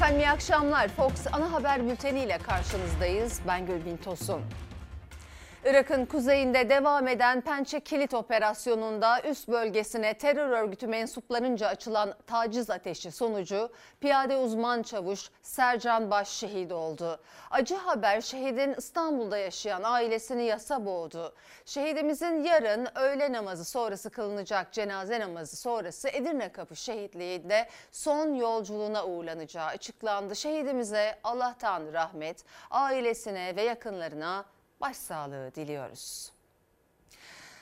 Efendim iyi akşamlar. Fox ana haber bülteniyle karşınızdayız. Ben Gülbin Tosun. Irak'ın kuzeyinde devam eden Pençe Kilit Operasyonu'nda üst bölgesine terör örgütü mensuplarınca açılan taciz ateşi sonucu piyade uzman çavuş Sercan Baş şehit oldu. Acı haber şehidin İstanbul'da yaşayan ailesini yasa boğdu. Şehidimizin yarın öğle namazı sonrası kılınacak cenaze namazı sonrası Edirne Kapı şehitliğinde son yolculuğuna uğurlanacağı açıklandı. Şehidimize Allah'tan rahmet, ailesine ve yakınlarına başsağlığı diliyoruz.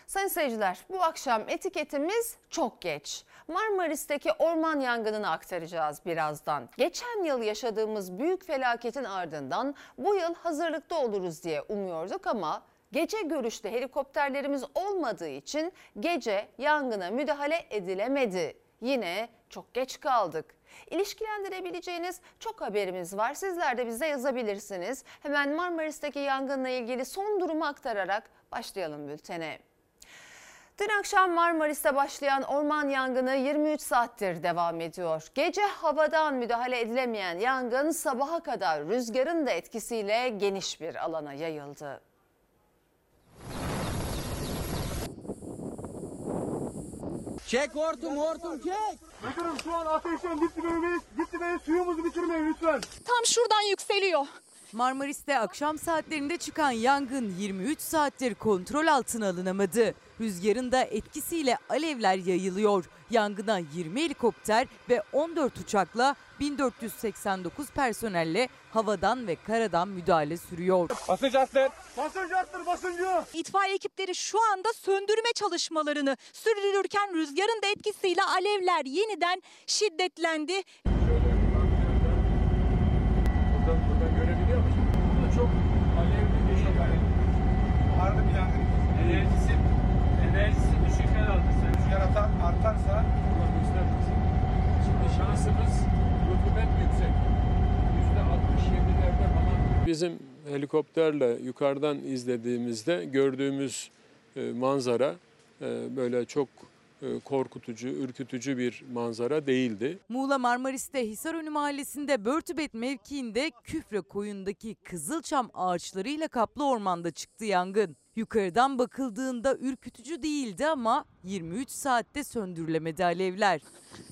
Sayın seyirciler bu akşam etiketimiz çok geç. Marmaris'teki orman yangınını aktaracağız birazdan. Geçen yıl yaşadığımız büyük felaketin ardından bu yıl hazırlıklı oluruz diye umuyorduk ama gece görüşte helikopterlerimiz olmadığı için gece yangına müdahale edilemedi. Yine çok geç kaldık. İlişkilendirebileceğiniz çok haberimiz var. Sizler de bize yazabilirsiniz. Hemen Marmaris'teki yangınla ilgili son durumu aktararak başlayalım bültene. Dün akşam Marmaris'te başlayan orman yangını 23 saattir devam ediyor. Gece havadan müdahale edilemeyen yangın sabaha kadar rüzgarın da etkisiyle geniş bir alana yayıldı. Çek hortum hortum çek. Müdürüm şu an ateşten. Dip dibeyiz suyumuzu bitirmeyin lütfen. Tam şuradan yükseliyor. Marmaris'te akşam saatlerinde çıkan yangın 23 saattir kontrol altına alınamadı. Rüzgarın da etkisiyle alevler yayılıyor. Yangına 20 helikopter ve 14 uçakla 1489 personelle havadan ve karadan müdahale sürüyor. Basınç arttır basıncı. İtfaiye ekipleri şu anda söndürme çalışmalarını sürdürürken rüzgarın da etkisiyle alevler yeniden şiddetlendi. Buradan, buradan görebiliyor musun? Burada çok alevli bir şey var. Harbi bir yangın. Enerjisi, enerjisi. Atar, artarsa Allah göstermesin. Şimdi şansımız rutubet yüksek. Yüzde 67'lerde falan. Bizim helikopterle yukarıdan izlediğimizde gördüğümüz e, manzara e, böyle çok korkutucu, ürkütücü bir manzara değildi. Muğla Marmaris'te Hisarönü mahallesinde Börtübet mevkiinde Küfre koyundaki kızılçam ağaçlarıyla kaplı ormanda çıktı yangın. Yukarıdan bakıldığında ürkütücü değildi ama 23 saatte söndürülemedi alevler.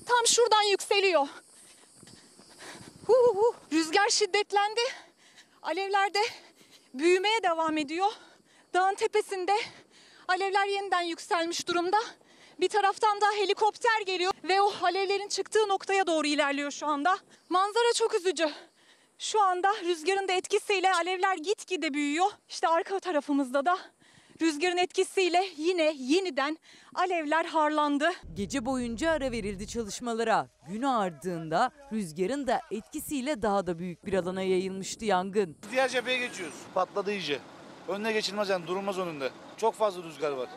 Tam şuradan yükseliyor. Hu hu hu. Rüzgar şiddetlendi. Alevler de büyümeye devam ediyor. Dağın tepesinde alevler yeniden yükselmiş durumda. Bir taraftan da helikopter geliyor ve o alevlerin çıktığı noktaya doğru ilerliyor şu anda. Manzara çok üzücü. Şu anda rüzgarın da etkisiyle alevler gitgide büyüyor. İşte arka tarafımızda da rüzgarın etkisiyle yine yeniden alevler harlandı. Gece boyunca ara verildi çalışmalara. Gün ardığında rüzgarın da etkisiyle daha da büyük bir alana yayılmıştı yangın. Diğer cepheye geçiyoruz. Patladı iyice. Önüne geçilmez yani durulmaz önünde. Çok fazla rüzgar var.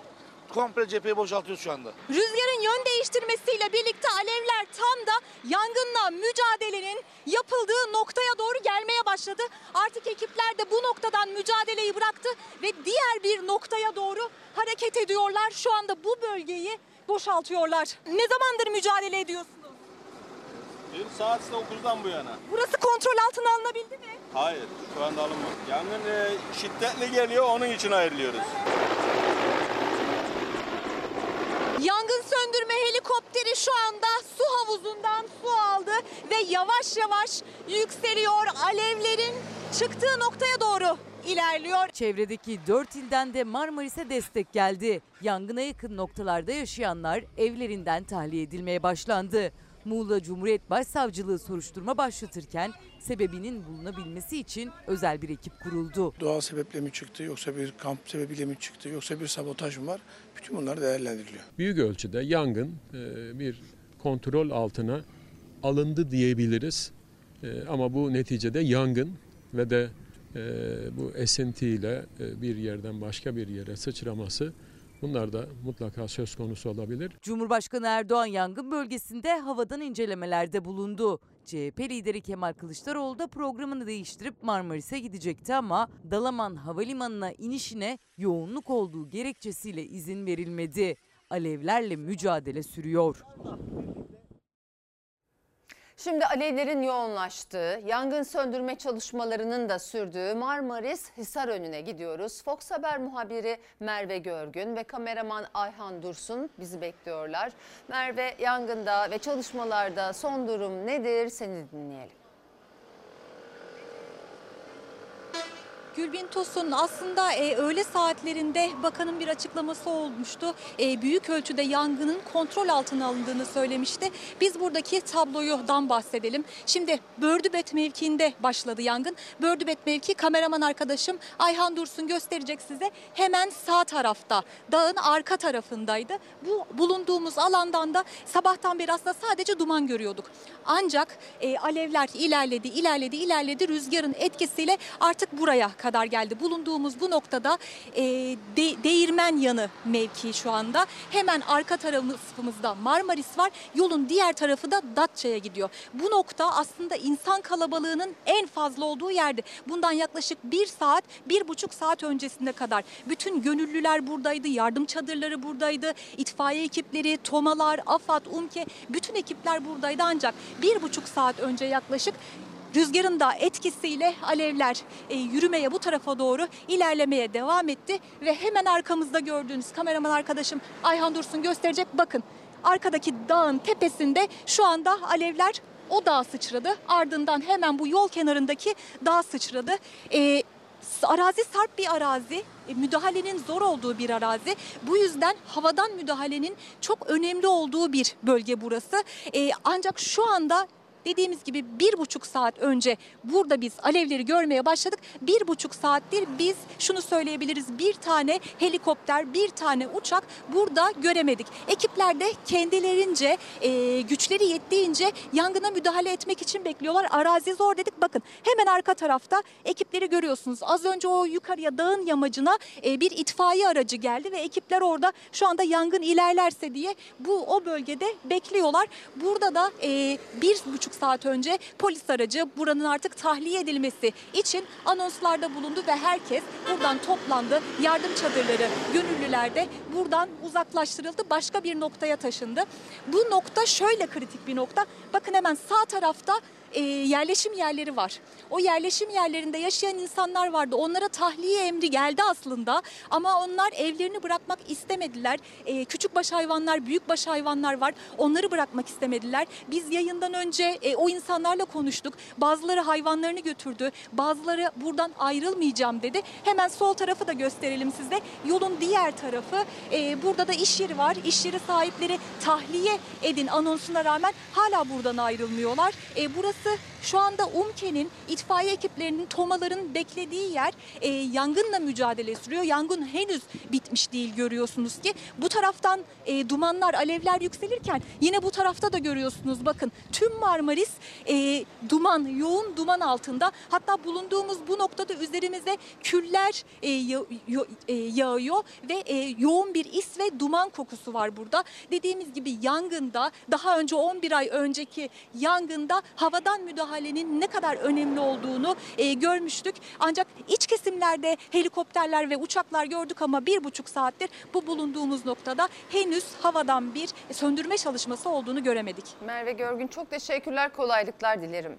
Komple cepheyi boşaltıyoruz şu anda. Rüzgarın yön değiştirmesiyle birlikte alevler tam da yangınla mücadelenin yapıldığı noktaya doğru gelmeye başladı. Artık ekipler de bu noktadan mücadeleyi bıraktı ve diğer bir noktaya doğru hareket ediyorlar. Şu anda bu bölgeyi boşaltıyorlar. Ne zamandır mücadele ediyorsunuz? Dün saat 9'dan bu yana. Burası kontrol altına alınabildi mi? Hayır, şu anda alınmadı. Yangın e, şiddetli geliyor, onun için ayrılıyoruz. Yangın söndürme helikopteri şu anda su havuzundan su aldı ve yavaş yavaş yükseliyor. Alevlerin çıktığı noktaya doğru ilerliyor. Çevredeki 4 ilden de Marmaris'e destek geldi. Yangına yakın noktalarda yaşayanlar evlerinden tahliye edilmeye başlandı. Muğla Cumhuriyet Başsavcılığı soruşturma başlatırken sebebinin bulunabilmesi için özel bir ekip kuruldu. Doğal sebeple mi çıktı yoksa bir kamp sebebiyle mi çıktı yoksa bir sabotaj mı var? Bütün bunlar değerlendiriliyor. Büyük ölçüde yangın e, bir kontrol altına alındı diyebiliriz. E, Ama bu neticede yangın ve de e, bu esintiyle bir yerden başka bir yere sıçraması bunlar da mutlaka söz konusu olabilir. Cumhurbaşkanı Erdoğan yangın bölgesinde havadan incelemelerde bulundu. CHP lideri Kemal Kılıçdaroğlu da programını değiştirip Marmaris'e gidecekti ama Dalaman Havalimanı'na inişine yoğunluk olduğu gerekçesiyle izin verilmedi. Alevlerle mücadele sürüyor. Şimdi alevlerin yoğunlaştığı, yangın söndürme çalışmalarının da sürdüğü Marmaris Hisarönü'ne gidiyoruz. Fox Haber muhabiri Merve Görgün ve kameraman Ayhan Dursun bizi bekliyorlar. Merve yangında ve çalışmalarda son durum nedir seni dinleyelim. Gülbin Tosun aslında e, öğle saatlerinde bakanın bir açıklaması olmuştu. E, büyük ölçüde yangının kontrol altına alındığını söylemişti. Biz buradaki tablodan bahsedelim. Şimdi Bördübet mevkiinde başladı yangın. Bördübet mevki kameraman arkadaşım Ayhan Dursun gösterecek size. Hemen sağ tarafta dağın arka tarafındaydı. Bu bulunduğumuz alandan da sabahtan beri aslında sadece duman görüyorduk. Ancak e, alevler ilerledi, ilerledi, ilerledi. Rüzgarın etkisiyle artık buraya kadar geldi. Bulunduğumuz bu noktada e, de, değirmen yanı mevki şu anda. Hemen arka tarafımızda Marmaris var. Yolun diğer tarafı da Datça'ya gidiyor. Bu nokta aslında insan kalabalığının en fazla olduğu yerdi. Bundan yaklaşık bir saat, bir buçuk saat öncesine kadar bütün gönüllüler buradaydı, yardım çadırları buradaydı, itfaiye ekipleri, tomalar, AFAD, UMKE bütün ekipler buradaydı ancak bir buçuk saat önce yaklaşık Rüzgarın da etkisiyle alevler e, yürümeye bu tarafa doğru ilerlemeye devam etti ve hemen arkamızda gördüğünüz kameraman arkadaşım Ayhan Dursun gösterecek. Bakın arkadaki dağın tepesinde şu anda alevler o dağa sıçradı. Ardından hemen bu yol kenarındaki dağa sıçradı. E, arazi sarp bir arazi. E, müdahalenin zor olduğu bir arazi. Bu yüzden havadan müdahalenin çok önemli olduğu bir bölge burası. E, ancak şu anda Dediğimiz gibi bir buçuk saat önce burada biz alevleri görmeye başladık. Bir buçuk saattir biz şunu söyleyebiliriz bir tane helikopter bir tane uçak burada göremedik. Ekipler de kendilerince e, güçleri yettiğince yangına müdahale etmek için bekliyorlar. Arazi zor dedik bakın hemen arka tarafta ekipleri görüyorsunuz. Az önce o yukarıya dağın yamacına e, bir itfaiye aracı geldi ve ekipler orada şu anda yangın ilerlerse diye bu o bölgede bekliyorlar. Burada da e, bir buçuk saat önce polis aracı buranın artık tahliye edilmesi için anonslarda bulundu ve herkes buradan toplandı. Yardım çadırları, gönüllüler de buradan uzaklaştırıldı. Başka bir noktaya taşındı. Bu nokta şöyle kritik bir nokta. Bakın hemen sağ tarafta e, yerleşim yerleri var. O yerleşim yerlerinde yaşayan insanlar vardı. Onlara tahliye emri geldi aslında ama onlar evlerini bırakmak istemediler. E, küçükbaş hayvanlar, büyükbaş hayvanlar var. Onları bırakmak istemediler. Biz yayından önce e, o insanlarla konuştuk. Bazıları hayvanlarını götürdü. Bazıları buradan ayrılmayacağım dedi. Hemen sol tarafı da gösterelim size. Yolun diğer tarafı e, burada da iş yeri var. İş yeri sahipleri tahliye edin anonsuna rağmen hala buradan ayrılmıyorlar. E, burası şu anda UMKE'nin itfaiye ekiplerinin tomaların beklediği yer e, yangınla mücadele sürüyor. Yangın henüz bitmiş değil görüyorsunuz ki. Bu taraftan e, dumanlar, alevler yükselirken yine bu tarafta da görüyorsunuz bakın tüm Marmaris e, duman, yoğun duman altında. Hatta bulunduğumuz bu noktada üzerimize küller e, e, yağıyor ve e, yoğun bir is ve duman kokusu var burada. Dediğimiz gibi yangında daha önce 11 ay önceki yangında havadan müdahalenin ne kadar önemli olduğunu e, görmüştük. Ancak iç kesimlerde helikopterler ve uçaklar gördük ama bir buçuk saattir bu bulunduğumuz noktada henüz havadan bir söndürme çalışması olduğunu göremedik. Merve Görgün çok teşekkürler kolaylıklar dilerim.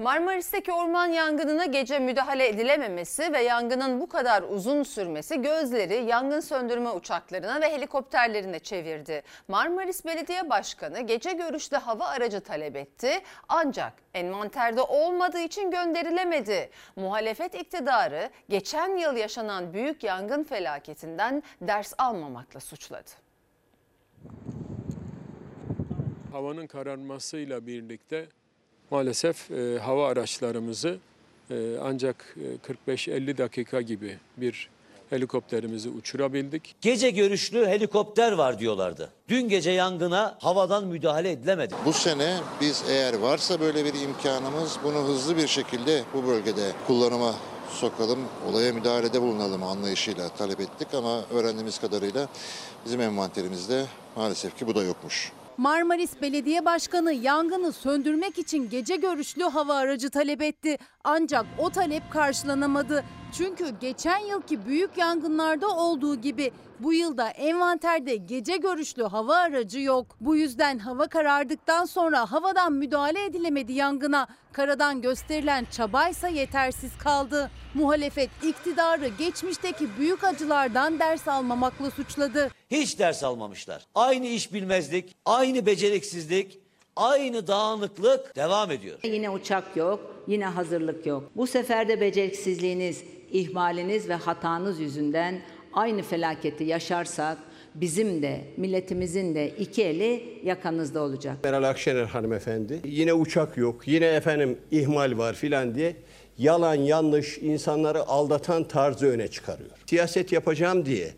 Marmaris'teki orman yangınına gece müdahale edilememesi ve yangının bu kadar uzun sürmesi gözleri yangın söndürme uçaklarına ve helikopterlerine çevirdi. Marmaris Belediye Başkanı gece görüşte hava aracı talep etti ancak envanterde olmadığı için gönderilemedi. Muhalefet iktidarı geçen yıl yaşanan büyük yangın felaketinden ders almamakla suçladı. Havanın kararmasıyla birlikte maalesef e, hava araçlarımızı e, ancak e, 45-50 dakika gibi bir helikopterimizi uçurabildik. Gece görüşlü helikopter var diyorlardı. Dün gece yangına havadan müdahale edilemedi. Bu sene biz eğer varsa böyle bir imkanımız bunu hızlı bir şekilde bu bölgede kullanıma sokalım, olaya müdahalede bulunalım anlayışıyla talep ettik ama öğrendiğimiz kadarıyla bizim envanterimizde maalesef ki bu da yokmuş. Marmaris Belediye Başkanı yangını söndürmek için gece görüşlü hava aracı talep etti. Ancak o talep karşılanamadı. Çünkü geçen yılki büyük yangınlarda olduğu gibi bu yılda envanterde gece görüşlü hava aracı yok. Bu yüzden hava karardıktan sonra havadan müdahale edilemedi yangına. Karadan gösterilen çabaysa yetersiz kaldı. Muhalefet iktidarı geçmişteki büyük acılardan ders almamakla suçladı. Hiç ders almamışlar. Aynı iş bilmezlik, aynı beceriksizlik, aynı dağınıklık devam ediyor. Yine uçak yok, yine hazırlık yok. Bu sefer de beceriksizliğiniz, ihmaliniz ve hatanız yüzünden aynı felaketi yaşarsak bizim de milletimizin de iki eli yakanızda olacak. Meral Akşener hanımefendi yine uçak yok, yine efendim ihmal var filan diye yalan yanlış insanları aldatan tarzı öne çıkarıyor. Siyaset yapacağım diye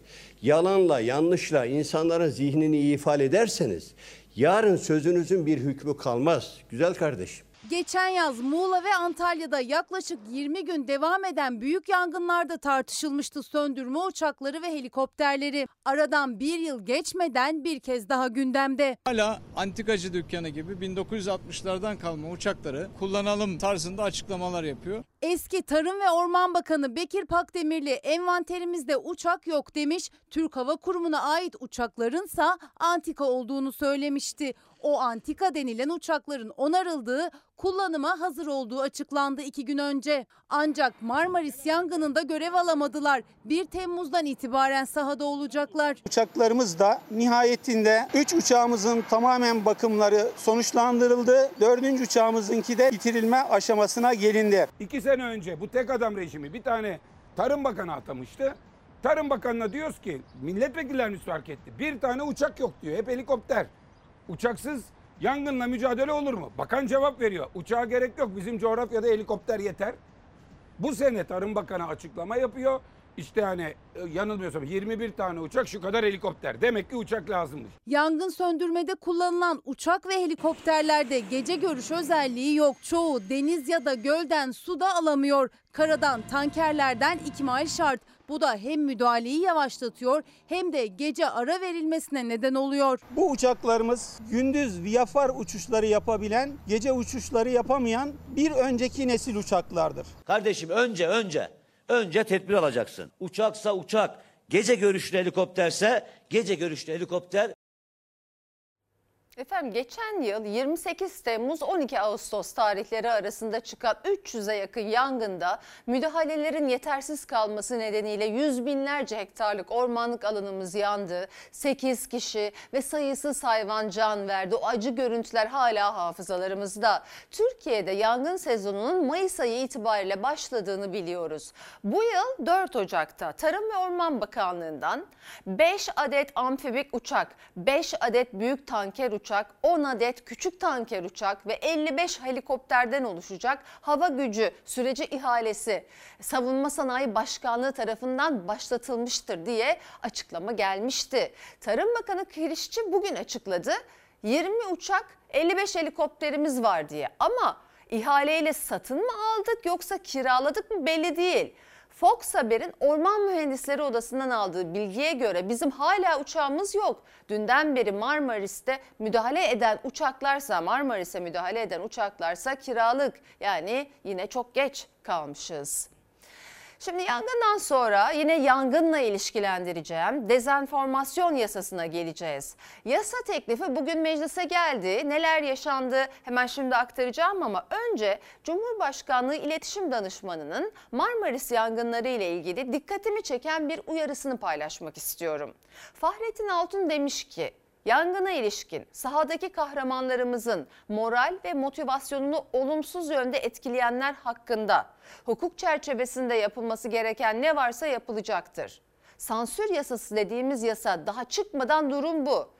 yalanla yanlışla insanların zihnini ifade ederseniz yarın sözünüzün bir hükmü kalmaz güzel kardeşim. Geçen yaz Muğla ve Antalya'da yaklaşık 20 gün devam eden büyük yangınlarda tartışılmıştı söndürme uçakları ve helikopterleri. Aradan bir yıl geçmeden bir kez daha gündemde. Hala antikacı dükkanı gibi 1960'lardan kalma uçakları kullanalım tarzında açıklamalar yapıyor. Eski Tarım ve Orman Bakanı Bekir Pakdemirli envanterimizde uçak yok demiş. Türk Hava Kurumu'na ait uçaklarınsa antika olduğunu söylemişti. O antika denilen uçakların onarıldığı, kullanıma hazır olduğu açıklandı iki gün önce. Ancak Marmaris yangınında görev alamadılar. 1 Temmuz'dan itibaren sahada olacaklar. Uçaklarımız da nihayetinde 3 uçağımızın tamamen bakımları sonuçlandırıldı. 4. uçağımızınki de bitirilme aşamasına gelindi. İki sene önce bu tek adam rejimi bir tane Tarım Bakanı atamıştı. Tarım Bakanı'na diyoruz ki milletvekillerimiz fark etti. Bir tane uçak yok diyor. Hep helikopter. Uçaksız yangınla mücadele olur mu? Bakan cevap veriyor. Uçağa gerek yok. Bizim coğrafyada helikopter yeter. Bu sene Tarım Bakanı açıklama yapıyor. İşte hani e, yanılmıyorsam 21 tane uçak şu kadar helikopter. Demek ki uçak lazımmış. Yangın söndürmede kullanılan uçak ve helikopterlerde gece görüş özelliği yok. Çoğu deniz ya da gölden su da alamıyor. Karadan tankerlerden ikmal şart. Bu da hem müdahaleyi yavaşlatıyor hem de gece ara verilmesine neden oluyor. Bu uçaklarımız gündüz viyafar uçuşları yapabilen, gece uçuşları yapamayan bir önceki nesil uçaklardır. Kardeşim önce önce önce tedbir alacaksın. Uçaksa uçak, gece görüşlü helikopterse gece görüşlü helikopter Efendim geçen yıl 28 Temmuz 12 Ağustos tarihleri arasında çıkan 300'e yakın yangında müdahalelerin yetersiz kalması nedeniyle yüz binlerce hektarlık ormanlık alanımız yandı. 8 kişi ve sayısız hayvan can verdi. O acı görüntüler hala hafızalarımızda. Türkiye'de yangın sezonunun Mayıs ayı itibariyle başladığını biliyoruz. Bu yıl 4 Ocak'ta Tarım ve Orman Bakanlığı'ndan 5 adet amfibik uçak, 5 adet büyük tanker uçak, 10 adet küçük tanker uçak ve 55 helikopterden oluşacak hava gücü süreci ihalesi Savunma Sanayi Başkanlığı tarafından başlatılmıştır diye açıklama gelmişti. Tarım Bakanı Kirişçi bugün açıkladı. 20 uçak 55 helikopterimiz var diye ama ihaleyle satın mı aldık yoksa kiraladık mı belli değil. Fox Haber'in Orman Mühendisleri Odası'ndan aldığı bilgiye göre bizim hala uçağımız yok. Dünden beri Marmaris'te müdahale eden uçaklarsa, Marmaris'e müdahale eden uçaklarsa kiralık. Yani yine çok geç kalmışız. Şimdi yangından sonra yine yangınla ilişkilendireceğim. Dezenformasyon yasasına geleceğiz. Yasa teklifi bugün meclise geldi. Neler yaşandı hemen şimdi aktaracağım ama önce Cumhurbaşkanlığı İletişim Danışmanı'nın Marmaris yangınları ile ilgili dikkatimi çeken bir uyarısını paylaşmak istiyorum. Fahrettin Altun demiş ki Yangına ilişkin sahadaki kahramanlarımızın moral ve motivasyonunu olumsuz yönde etkileyenler hakkında hukuk çerçevesinde yapılması gereken ne varsa yapılacaktır. Sansür yasası dediğimiz yasa daha çıkmadan durum bu.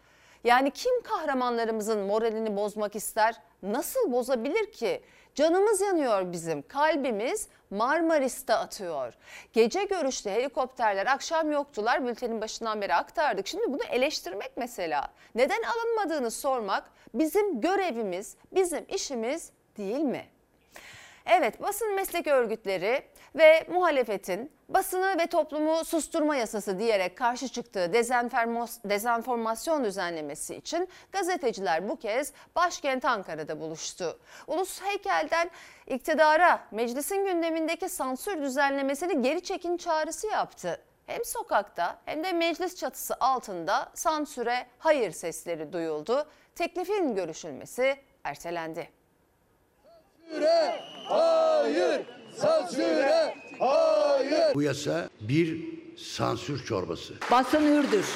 Yani kim kahramanlarımızın moralini bozmak ister? Nasıl bozabilir ki? Canımız yanıyor bizim. Kalbimiz Marmaris'te atıyor. Gece görüşlü helikopterler akşam yoktular. Bültenin başından beri aktardık. Şimdi bunu eleştirmek mesela. Neden alınmadığını sormak bizim görevimiz, bizim işimiz değil mi? Evet basın meslek örgütleri Ve muhalefetin basını ve toplumu susturma yasası diyerek karşı çıktığı dezenformasyon düzenlemesi için gazeteciler bu kez başkent Ankara'da buluştu. Ulus heykelden iktidara meclisin gündemindeki sansür düzenlemesini geri çekin çağrısı yaptı. Hem sokakta hem de meclis çatısı altında sansüre hayır sesleri duyuldu. Teklifin görüşülmesi ertelendi. Hayır! Sansüre hayır! Bu yasa bir sansür çorbası. Basın hürdür.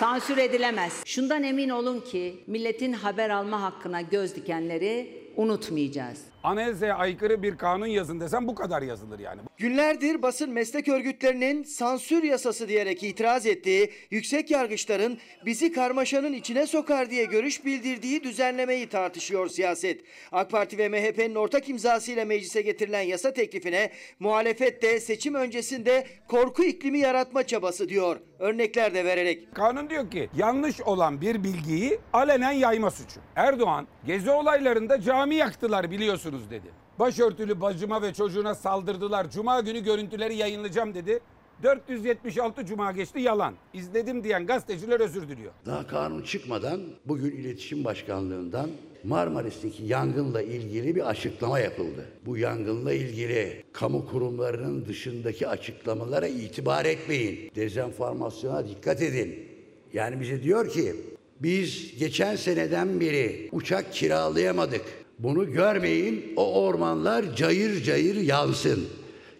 Sansür edilemez. Şundan emin olun ki milletin haber alma hakkına göz dikenleri unutmayacağız. Anayasaya aykırı bir kanun yazın desem bu kadar yazılır yani. Günlerdir basın meslek örgütlerinin sansür yasası diyerek itiraz ettiği, yüksek yargıçların bizi karmaşanın içine sokar diye görüş bildirdiği düzenlemeyi tartışıyor siyaset. AK Parti ve MHP'nin ortak imzasıyla meclise getirilen yasa teklifine muhalefet de seçim öncesinde korku iklimi yaratma çabası diyor. Örnekler de vererek. Kanun diyor ki yanlış olan bir bilgiyi alenen yayma suçu. Erdoğan gezi olaylarında cami yaktılar biliyorsunuz dedi. Başörtülü bacıma ve çocuğuna saldırdılar. Cuma günü görüntüleri yayınlayacağım dedi. 476 cuma geçti yalan. İzledim diyen gazeteciler özür diliyor. Daha kanun çıkmadan bugün İletişim Başkanlığı'ndan Marmaris'teki yangınla ilgili bir açıklama yapıldı. Bu yangınla ilgili kamu kurumlarının dışındaki açıklamalara itibar etmeyin. Dezenformasyona dikkat edin. Yani bize diyor ki biz geçen seneden beri uçak kiralayamadık. Bunu görmeyin o ormanlar cayır cayır yansın.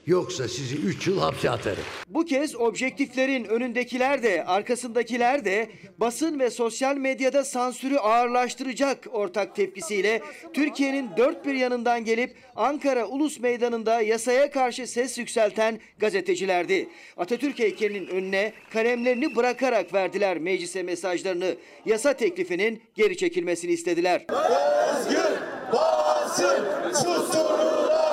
Yoksa sizi 3 yıl hapse atarım. Bu kez objektiflerin önündekiler de arkasındakiler de basın ve sosyal medyada sansürü ağırlaştıracak ortak tepkisiyle Türkiye'nin dört bir yanından gelip Ankara Ulus Meydanı'nda yasaya karşı ses yükselten gazetecilerdi. Atatürk heykelinin önüne kalemlerini bırakarak verdiler meclise mesajlarını. Yasa teklifinin geri çekilmesini istediler. Özgür basın susturulamaz!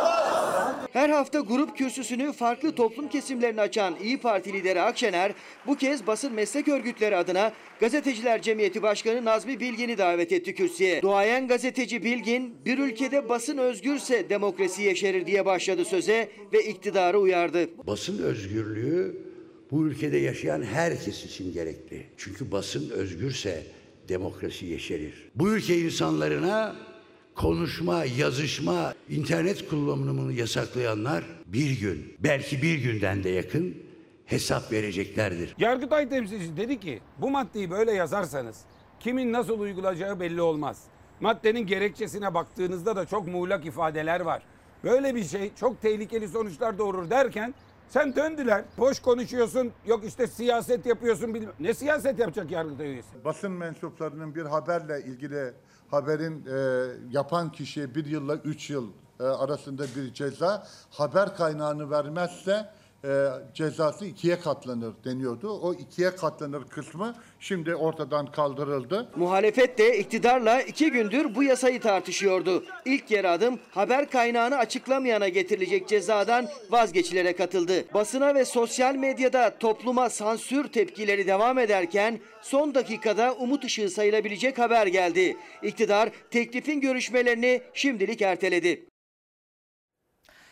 Her hafta grup kürsüsünü farklı toplum kesimlerine açan İyi Parti lideri Akşener bu kez basın meslek örgütleri adına Gazeteciler Cemiyeti Başkanı Nazmi Bilgin'i davet etti kürsüye. Duayen gazeteci Bilgin bir ülkede basın özgürse demokrasi yeşerir diye başladı söze ve iktidarı uyardı. Basın özgürlüğü bu ülkede yaşayan herkes için gerekli. Çünkü basın özgürse demokrasi yeşerir. Bu ülke insanlarına konuşma, yazışma, internet kullanımını yasaklayanlar bir gün, belki bir günden de yakın hesap vereceklerdir. Yargıtay temsilcisi dedi ki bu maddeyi böyle yazarsanız kimin nasıl uygulayacağı belli olmaz. Maddenin gerekçesine baktığınızda da çok muğlak ifadeler var. Böyle bir şey çok tehlikeli sonuçlar doğurur derken sen döndüler. Boş konuşuyorsun. Yok işte siyaset yapıyorsun. bilmem- Ne siyaset yapacak Yargıtay üyesi? basın mensuplarının bir haberle ilgili haberin e, yapan kişiye bir yılla üç yıl e, arasında bir ceza haber kaynağını vermezse e, cezası ikiye katlanır deniyordu. O ikiye katlanır kısmı şimdi ortadan kaldırıldı. Muhalefet de iktidarla iki gündür bu yasayı tartışıyordu. İlk yer adım haber kaynağını açıklamayana getirilecek cezadan vazgeçilere katıldı. Basına ve sosyal medyada topluma sansür tepkileri devam ederken son dakikada umut ışığı sayılabilecek haber geldi. İktidar teklifin görüşmelerini şimdilik erteledi.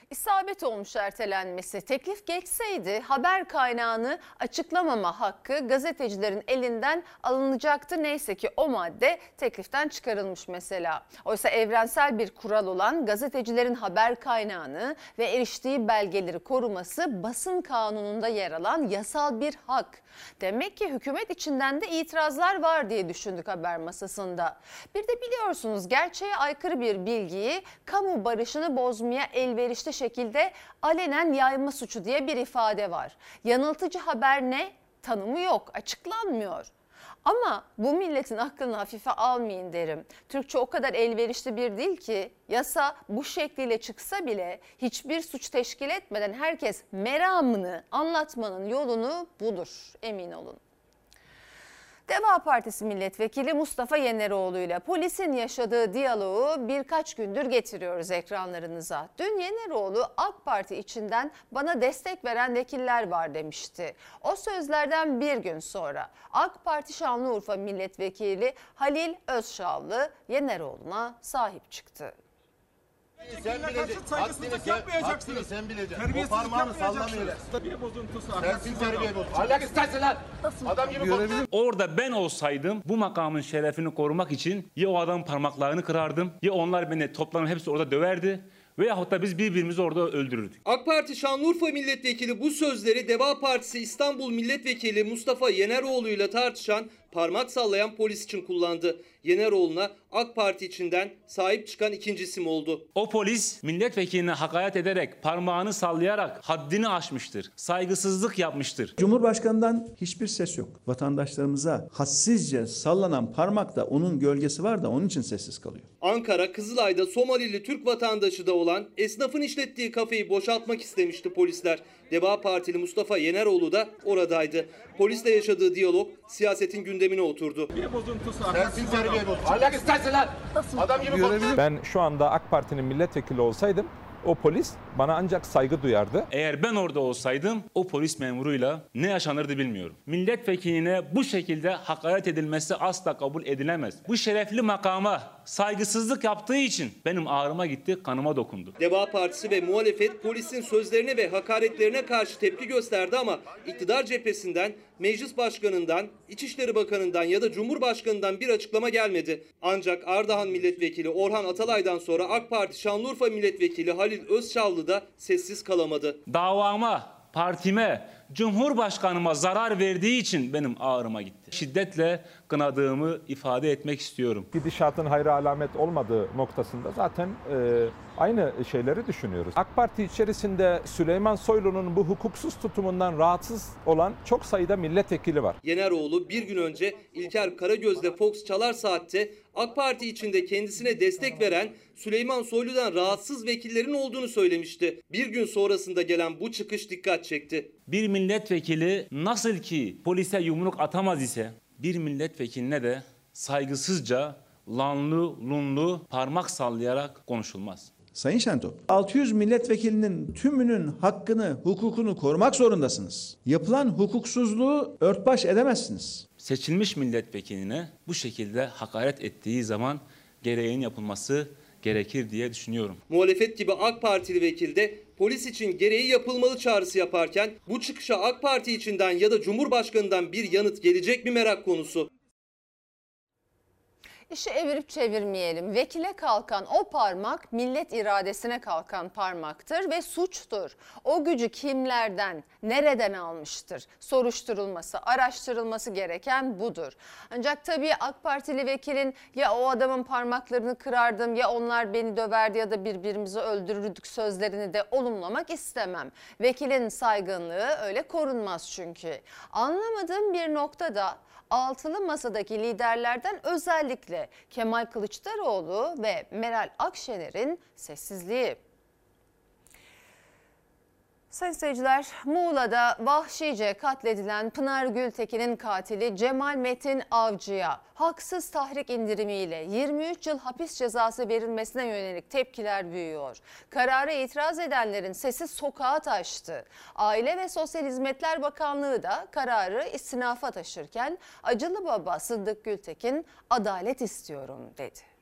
İsabet olmuş ertelenmesi. Teklif geçseydi haber kaynağını açıklamama hakkı gazetecilerin elinden alınacaktı. Neyse ki o madde tekliften çıkarılmış mesela. Oysa evrensel bir kural olan gazetecilerin haber kaynağını ve eriştiği belgeleri koruması basın kanununda yer alan yasal bir hak. Demek ki hükümet içinden de itirazlar var diye düşündük haber masasında. Bir de biliyorsunuz gerçeğe aykırı bir bilgiyi kamu barışını bozmaya elverişli şekilde alenen yayma suçu diye bir ifade var. Yanıltıcı haber ne? Tanımı yok, açıklanmıyor. Ama bu milletin aklını hafife almayın derim. Türkçe o kadar elverişli bir dil ki yasa bu şekliyle çıksa bile hiçbir suç teşkil etmeden herkes meramını anlatmanın yolunu bulur emin olun. Deva Partisi milletvekili Mustafa Yeneroğlu ile polisin yaşadığı diyaloğu birkaç gündür getiriyoruz ekranlarınıza. Dün Yeneroğlu AK Parti içinden bana destek veren vekiller var demişti. O sözlerden bir gün sonra AK Parti Şanlıurfa milletvekili Halil Özşavlı Yeneroğlu'na sahip çıktı. Sen bileceksin. Saygısızlık yapmayacaksınız. Haddini sen bileceksin. O parmağını sallamıyorsun. Terbiye bozuntusu. Sensin terbiye bozucu. Ahlak istersin lan. Adam gibi konuş. Orada ben olsaydım bu makamın şerefini korumak için ya o adamın parmaklarını kırardım ya onlar beni toplanıp hepsi orada döverdi veyahut da biz birbirimizi orada öldürürdük. AK Parti Şanlıurfa Milletvekili bu sözleri Deva Partisi İstanbul Milletvekili Mustafa Yeneroğlu ile tartışan parmak sallayan polis için kullandı. Yeneroğlu'na AK Parti içinden sahip çıkan ikinci isim oldu. O polis milletvekiline hakaret ederek parmağını sallayarak haddini aşmıştır. Saygısızlık yapmıştır. Cumhurbaşkanından hiçbir ses yok. Vatandaşlarımıza hassizce sallanan parmakta onun gölgesi var da onun için sessiz kalıyor. Ankara Kızılay'da Somalili Türk vatandaşı da olan esnafın işlettiği kafeyi boşaltmak istemişti polisler. Deva Partili Mustafa Yeneroğlu da oradaydı. Polisle yaşadığı diyalog siyasetin gündemine oturdu. Terbiye bozuntusu. Sensin terbiye bozucu. Ahlak istersin lan. Adam gibi konuş. Ben şu anda AK Parti'nin milletvekili olsaydım o polis bana ancak saygı duyardı. Eğer ben orada olsaydım o polis memuruyla ne yaşanırdı bilmiyorum. Milletvekiline bu şekilde hakaret edilmesi asla kabul edilemez. Bu şerefli makama saygısızlık yaptığı için benim ağrıma gitti, kanıma dokundu. Deva Partisi ve muhalefet polisin sözlerine ve hakaretlerine karşı tepki gösterdi ama iktidar cephesinden, meclis başkanından, İçişleri Bakanı'ndan ya da Cumhurbaşkanı'ndan bir açıklama gelmedi. Ancak Ardahan Milletvekili Orhan Atalay'dan sonra AK Parti Şanlıurfa Milletvekili Halil Özçallı da sessiz kalamadı. Davama, partime, Cumhurbaşkanıma zarar verdiği için benim ağrıma gitti. Şiddetle kınadığımı ifade etmek istiyorum. Gidişatın hayra alamet olmadığı noktasında zaten e, aynı şeyleri düşünüyoruz. AK Parti içerisinde Süleyman Soylu'nun bu hukuksuz tutumundan rahatsız olan çok sayıda milletvekili var. Yeneroğlu bir gün önce İlker Karagöz'le Fox Çalar Saat'te AK Parti içinde kendisine destek veren Süleyman Soylu'dan rahatsız vekillerin olduğunu söylemişti. Bir gün sonrasında gelen bu çıkış dikkat çekti. Bir milletvekili nasıl ki polise yumruk atamaz ise bir milletvekiline de saygısızca lanlı lunlu parmak sallayarak konuşulmaz. Sayın Şentop, 600 milletvekilinin tümünün hakkını, hukukunu korumak zorundasınız. Yapılan hukuksuzluğu örtbaş edemezsiniz. Seçilmiş milletvekiline bu şekilde hakaret ettiği zaman gereğin yapılması gerekir diye düşünüyorum. Muhalefet gibi AK Partili vekil de polis için gereği yapılmalı çağrısı yaparken bu çıkışa AK Parti içinden ya da Cumhurbaşkanı'ndan bir yanıt gelecek mi merak konusu. İşi evirip çevirmeyelim. Vekile kalkan o parmak millet iradesine kalkan parmaktır ve suçtur. O gücü kimlerden, nereden almıştır? Soruşturulması, araştırılması gereken budur. Ancak tabii AK Partili vekilin ya o adamın parmaklarını kırardım ya onlar beni döverdi ya da birbirimizi öldürürdük sözlerini de olumlamak istemem. Vekilin saygınlığı öyle korunmaz çünkü. Anlamadığım bir nokta da altılı masadaki liderlerden özellikle Kemal Kılıçdaroğlu ve Meral Akşener'in sessizliği. Sayın seyirciler, Muğla'da vahşice katledilen Pınar Gültekin'in katili Cemal Metin Avcı'ya haksız tahrik indirimiyle 23 yıl hapis cezası verilmesine yönelik tepkiler büyüyor. Karara itiraz edenlerin sesi sokağa taştı. Aile ve Sosyal Hizmetler Bakanlığı da kararı istinafa taşırken acılı baba Sıddık Gültekin adalet istiyorum dedi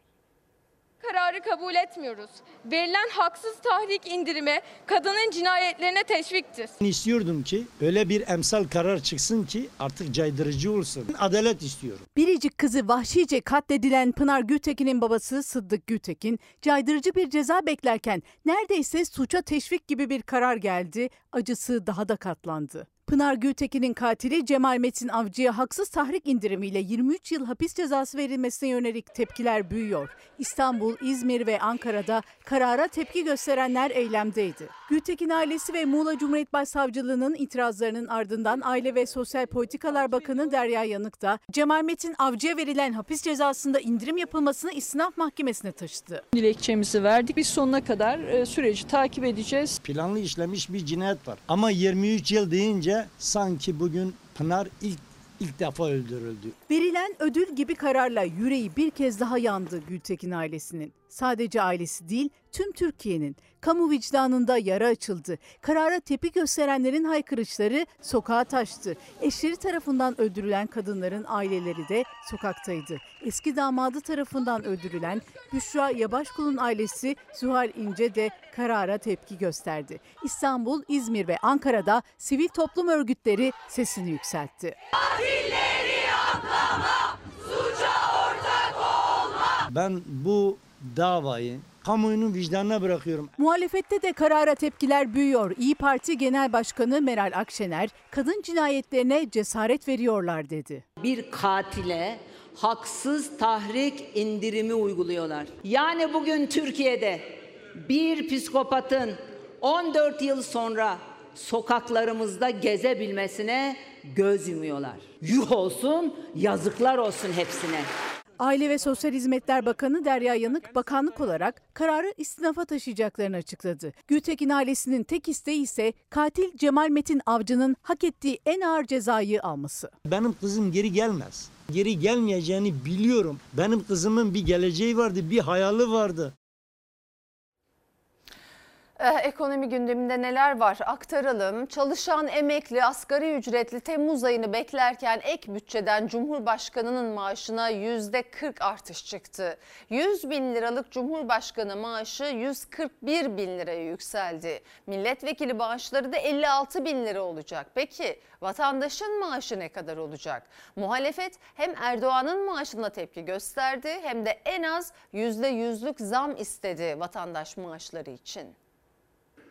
kararı kabul etmiyoruz. Verilen haksız tahrik indirimi kadının cinayetlerine teşviktir. İstiyordum ki öyle bir emsal karar çıksın ki artık caydırıcı olsun. Adalet istiyorum. Biricik kızı vahşice katledilen Pınar Gültekin'in babası Sıddık Gültekin caydırıcı bir ceza beklerken neredeyse suça teşvik gibi bir karar geldi. Acısı daha da katlandı. Pınar Gültekin'in katili Cemal Metin Avcı'ya haksız tahrik indirimiyle 23 yıl hapis cezası verilmesine yönelik tepkiler büyüyor. İstanbul, İzmir ve Ankara'da karara tepki gösterenler eylemdeydi. Gültekin ailesi ve Muğla Cumhuriyet Başsavcılığı'nın itirazlarının ardından Aile ve Sosyal Politikalar Bakanı Derya Yanık da Cemal Metin Avcı'ya verilen hapis cezasında indirim yapılmasını istinaf mahkemesine taşıdı. Dilekçemizi verdik. Biz sonuna kadar e, süreci takip edeceğiz. Planlı işlemiş bir cinayet var. Ama 23 yıl deyince sanki bugün Pınar ilk ilk defa öldürüldü. Verilen ödül gibi kararla yüreği bir kez daha yandı Gültekin ailesinin. Sadece ailesi değil, tüm Türkiye'nin kamu vicdanında yara açıldı. Karara tepki gösterenlerin haykırışları sokağa taştı. Eşleri tarafından öldürülen kadınların aileleri de sokaktaydı. Eski damadı tarafından öldürülen Büşra Yabaşkul'un ailesi Zuhal İnce de karara tepki gösterdi. İstanbul, İzmir ve Ankara'da sivil toplum örgütleri sesini yükseltti. Ben bu davayı kamuoyunun vicdanına bırakıyorum. Muhalefette de karara tepkiler büyüyor. İyi Parti Genel Başkanı Meral Akşener, kadın cinayetlerine cesaret veriyorlar dedi. Bir katile haksız tahrik indirimi uyguluyorlar. Yani bugün Türkiye'de bir psikopatın 14 yıl sonra sokaklarımızda gezebilmesine göz yumuyorlar. Yuh olsun, yazıklar olsun hepsine. Aile ve Sosyal Hizmetler Bakanı Derya Yanık bakanlık olarak kararı istinafa taşıyacaklarını açıkladı. Gültekin ailesinin tek isteği ise katil Cemal Metin Avcı'nın hak ettiği en ağır cezayı alması. Benim kızım geri gelmez. Geri gelmeyeceğini biliyorum. Benim kızımın bir geleceği vardı, bir hayali vardı. Eh, ekonomi gündeminde neler var aktaralım. Çalışan emekli asgari ücretli Temmuz ayını beklerken ek bütçeden Cumhurbaşkanı'nın maaşına %40 artış çıktı. 100 bin liralık Cumhurbaşkanı maaşı 141 bin liraya yükseldi. Milletvekili maaşları da 56 bin lira olacak. Peki vatandaşın maaşı ne kadar olacak? Muhalefet hem Erdoğan'ın maaşına tepki gösterdi hem de en az %100'lük zam istedi vatandaş maaşları için.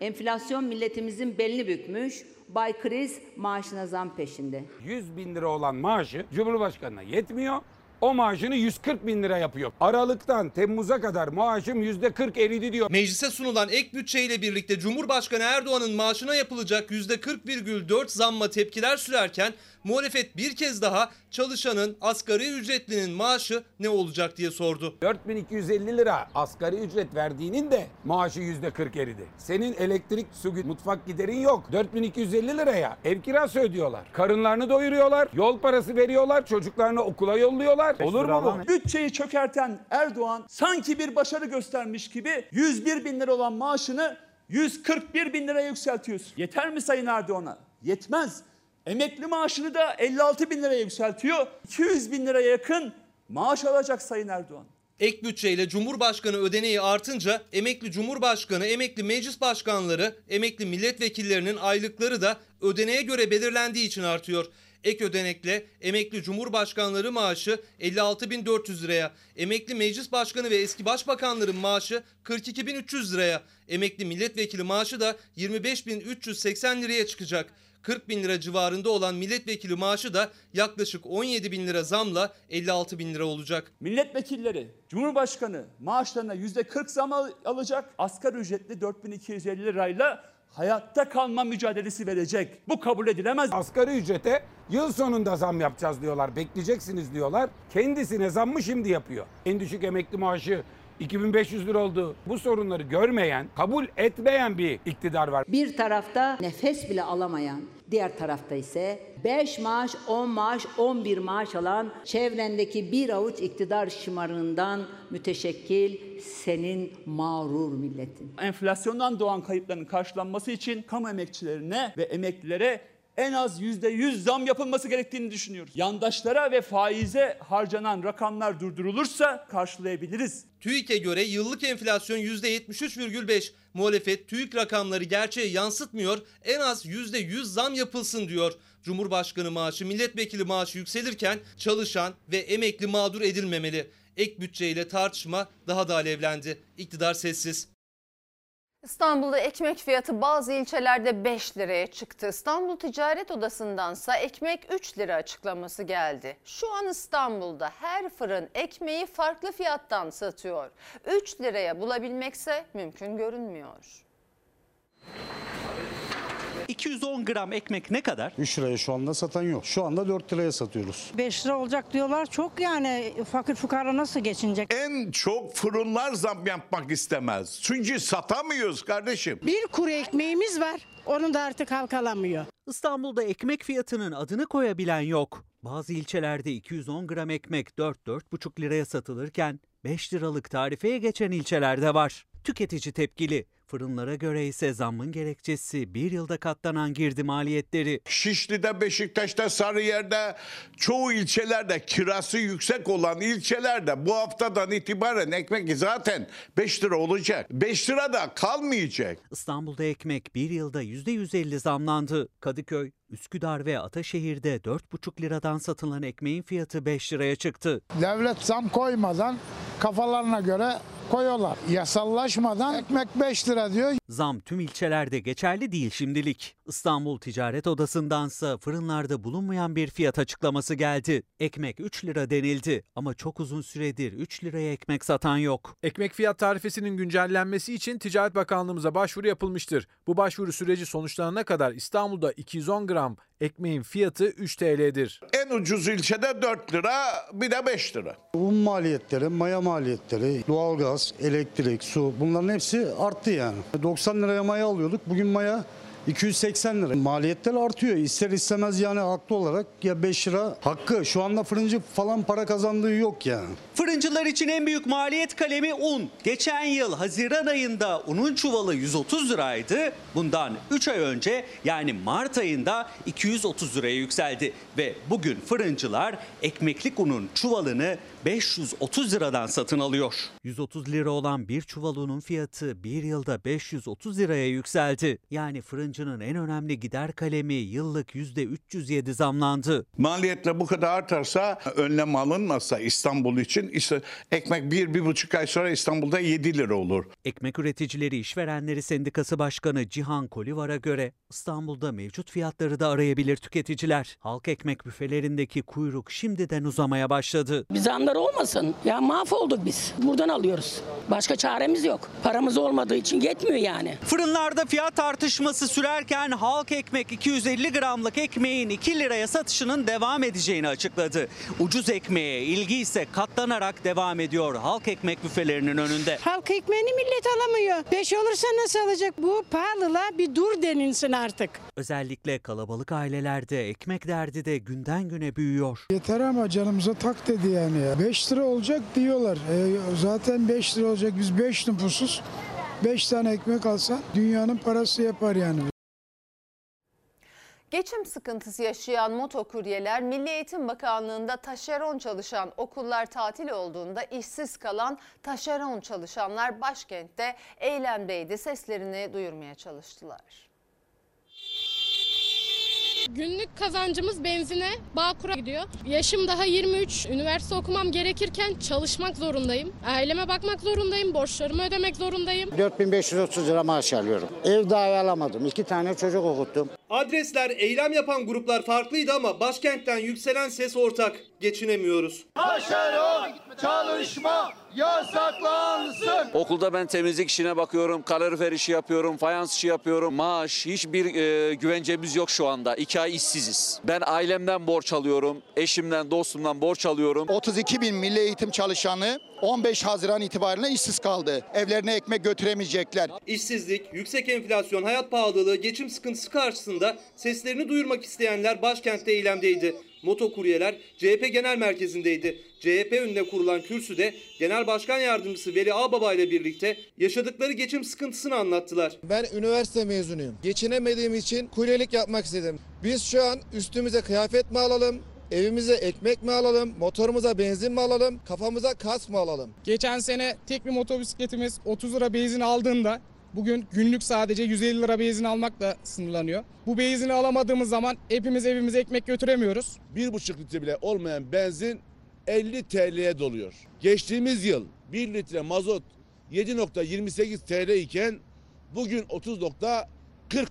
Enflasyon milletimizin belini bükmüş, Bay Kriz maaşına zam peşinde. 100 bin lira olan maaşı Cumhurbaşkanı'na yetmiyor. O maaşını 140 bin lira yapıyor. Aralıktan Temmuz'a kadar maaşım %40 eridi diyor. Meclise sunulan ek bütçeyle birlikte Cumhurbaşkanı Erdoğan'ın maaşına yapılacak %40,4 zamma tepkiler sürerken muhalefet bir kez daha çalışanın asgari ücretlinin maaşı ne olacak diye sordu. 4250 lira asgari ücret verdiğinin de maaşı %40 eridi. Senin elektrik, su, mutfak giderin yok. 4250 liraya ev kirası ödüyorlar. Karınlarını doyuruyorlar. Yol parası veriyorlar. Çocuklarını okula yolluyorlar. Olur mu bu? Bütçeyi çökerten Erdoğan sanki bir başarı göstermiş gibi 101 bin lira olan maaşını 141 bin liraya yükseltiyorsun. Yeter mi Sayın Erdoğan'a? Yetmez. Emekli maaşını da 56 bin liraya yükseltiyor. 200 bin liraya yakın maaş alacak Sayın Erdoğan. Ek bütçeyle Cumhurbaşkanı ödeneği artınca emekli Cumhurbaşkanı, emekli meclis başkanları, emekli milletvekillerinin aylıkları da ödeneğe göre belirlendiği için artıyor. Ek ödenekle emekli Cumhurbaşkanları maaşı 56.400 liraya, emekli meclis başkanı ve eski başbakanların maaşı 42.300 liraya, emekli milletvekili maaşı da 25.380 liraya çıkacak. 40 bin lira civarında olan milletvekili maaşı da yaklaşık 17 bin lira zamla 56 bin lira olacak. Milletvekilleri, Cumhurbaşkanı maaşlarına %40 zam al- alacak. Asgari ücretli 4250 lirayla hayatta kalma mücadelesi verecek. Bu kabul edilemez. Asgari ücrete yıl sonunda zam yapacağız diyorlar. Bekleyeceksiniz diyorlar. Kendisine zammı şimdi yapıyor. En düşük emekli maaşı 2500 lira oldu. Bu sorunları görmeyen, kabul etmeyen bir iktidar var. Bir tarafta nefes bile alamayan, diğer tarafta ise 5 maaş, 10 maaş, 11 maaş alan çevrendeki bir avuç iktidar şımarığından müteşekkil senin mağrur milletin. Enflasyondan doğan kayıpların karşılanması için kamu emekçilerine ve emeklilere en az %100 zam yapılması gerektiğini düşünüyoruz. Yandaşlara ve faize harcanan rakamlar durdurulursa karşılayabiliriz. TÜİK'e göre yıllık enflasyon %73,5. Muhalefet TÜİK rakamları gerçeğe yansıtmıyor. En az %100 zam yapılsın diyor. Cumhurbaşkanı maaşı, milletvekili maaşı yükselirken çalışan ve emekli mağdur edilmemeli. Ek bütçeyle tartışma daha da alevlendi. İktidar sessiz. İstanbul'da ekmek fiyatı bazı ilçelerde 5 liraya çıktı. İstanbul Ticaret Odası'ndansa ekmek 3 lira açıklaması geldi. Şu an İstanbul'da her fırın ekmeği farklı fiyattan satıyor. 3 liraya bulabilmekse mümkün görünmüyor. 210 gram ekmek ne kadar? 3 liraya şu anda satan yok. Şu anda 4 liraya satıyoruz. 5 lira olacak diyorlar. Çok yani fakir fukara nasıl geçinecek? En çok fırınlar zam yapmak istemez. Çünkü satamıyoruz kardeşim. Bir kuru ekmeğimiz var. Onu da artık halk alamıyor. İstanbul'da ekmek fiyatının adını koyabilen yok. Bazı ilçelerde 210 gram ekmek 4-4,5 liraya satılırken 5 liralık tarifeye geçen ilçelerde var. Tüketici tepkili. Fırınlara göre ise zammın gerekçesi bir yılda katlanan girdi maliyetleri. Şişli'de, Beşiktaş'ta, Sarıyer'de, çoğu ilçelerde kirası yüksek olan ilçelerde bu haftadan itibaren ekmek zaten 5 lira olacak. 5 lira da kalmayacak. İstanbul'da ekmek bir yılda %150 zamlandı. Kadıköy, Üsküdar ve Ataşehir'de 4,5 liradan satılan ekmeğin fiyatı 5 liraya çıktı. Devlet zam koymadan kafalarına göre koyuyorlar. Yasallaşmadan ekmek 5 lira diyor. Zam tüm ilçelerde geçerli değil şimdilik. İstanbul Ticaret Odası'ndansa fırınlarda bulunmayan bir fiyat açıklaması geldi. Ekmek 3 lira denildi ama çok uzun süredir 3 liraya ekmek satan yok. Ekmek fiyat tarifesinin güncellenmesi için Ticaret Bakanlığımıza başvuru yapılmıştır. Bu başvuru süreci sonuçlanana kadar İstanbul'da 210 gram ekmeğin fiyatı 3 TL'dir. En ucuz ilçede 4 lira bir de 5 lira. Un maliyetleri, maya maliyetleri, doğalgaz, elektrik, su bunların hepsi arttı yani. 90 liraya maya alıyorduk. Bugün maya 280 lira. Maliyetler artıyor. İster istemez yani haklı olarak ya 5 lira hakkı. Şu anda fırıncı falan para kazandığı yok yani. Fırıncılar için en büyük maliyet kalemi un. Geçen yıl Haziran ayında unun çuvalı 130 liraydı. Bundan 3 ay önce yani Mart ayında 230 liraya yükseldi. Ve bugün fırıncılar ekmeklik unun çuvalını 530 liradan satın alıyor. 130 lira olan bir çuval unun fiyatı bir yılda 530 liraya yükseldi. Yani fırıncının en önemli gider kalemi yıllık %307 zamlandı. Maliyetler bu kadar artarsa önlem alınmazsa İstanbul için işte ekmek bir, bir buçuk ay sonra İstanbul'da 7 lira olur. Ekmek Üreticileri İşverenleri Sendikası Başkanı Cihan Kolivar'a göre İstanbul'da mevcut fiyatları da arayabilir tüketiciler. Halk ekmek büfelerindeki kuyruk şimdiden uzamaya başladı. Bir zamlar olmasın. Ya mahvolduk biz. Buradan alıyoruz. Başka çaremiz yok. Paramız olmadığı için yetmiyor yani. Fırınlarda fiyat tartışması sürerken halk ekmek 250 gramlık ekmeğin 2 liraya satışının devam edeceğini açıkladı. Ucuz ekmeğe ilgi ise katlanarak devam ediyor halk ekmek büfelerinin önünde. Halk ekmeğini millet alamıyor. 5 olursa nasıl alacak? Bu pahalılığa bir dur denilsin artık. Özellikle kalabalık ailelerde ekmek derdi de günden güne büyüyor. Yeter ama canımıza tak dedi yani. 5 lira olacak diyorlar. E, zaten 5 lira olacak. Biz 5 nüfusuz. 5 tane ekmek alsan dünyanın parası yapar yani. Geçim sıkıntısı yaşayan motokuryeler Milli Eğitim Bakanlığı'nda taşeron çalışan okullar tatil olduğunda işsiz kalan taşeron çalışanlar başkentte eylemdeydi. Seslerini duyurmaya çalıştılar. Günlük kazancımız benzine, Bağkur'a gidiyor. Yaşım daha 23. Üniversite okumam gerekirken çalışmak zorundayım. Aileme bakmak zorundayım, borçlarımı ödemek zorundayım. 4530 lira maaş alıyorum. Ev dahi alamadım. İki tane çocuk okuttum. Adresler eylem yapan gruplar farklıydı ama başkentten yükselen ses ortak. Geçinemiyoruz. Taşeron çalışma yasaklansın. Okulda ben temizlik işine bakıyorum, kalorifer işi yapıyorum, fayans işi yapıyorum. Maaş, hiçbir e, güvencemiz yok şu anda. İki ay işsiziz. Ben ailemden borç alıyorum, eşimden, dostumdan borç alıyorum. 32 bin milli eğitim çalışanı 15 Haziran itibariyle işsiz kaldı. Evlerine ekmek götüremeyecekler. İşsizlik, yüksek enflasyon, hayat pahalılığı, geçim sıkıntısı karşısında seslerini duyurmak isteyenler başkentte eylemdeydi. Motokuryeler CHP Genel Merkezi'ndeydi. CHP önüne kurulan kürsüde Genel Başkan Yardımcısı Veli Ağbaba ile birlikte yaşadıkları geçim sıkıntısını anlattılar. Ben üniversite mezunuyum. Geçinemediğim için kuryelik yapmak istedim. Biz şu an üstümüze kıyafet mi alalım, Evimize ekmek mi alalım, motorumuza benzin mi alalım, kafamıza kask mı alalım? Geçen sene tek bir motobisikletimiz 30 lira benzin aldığında bugün günlük sadece 150 lira benzin almakla sınırlanıyor. Bu benzini alamadığımız zaman hepimiz evimize ekmek götüremiyoruz. 1,5 litre bile olmayan benzin 50 TL'ye doluyor. Geçtiğimiz yıl 1 litre mazot 7.28 TL iken bugün 30.40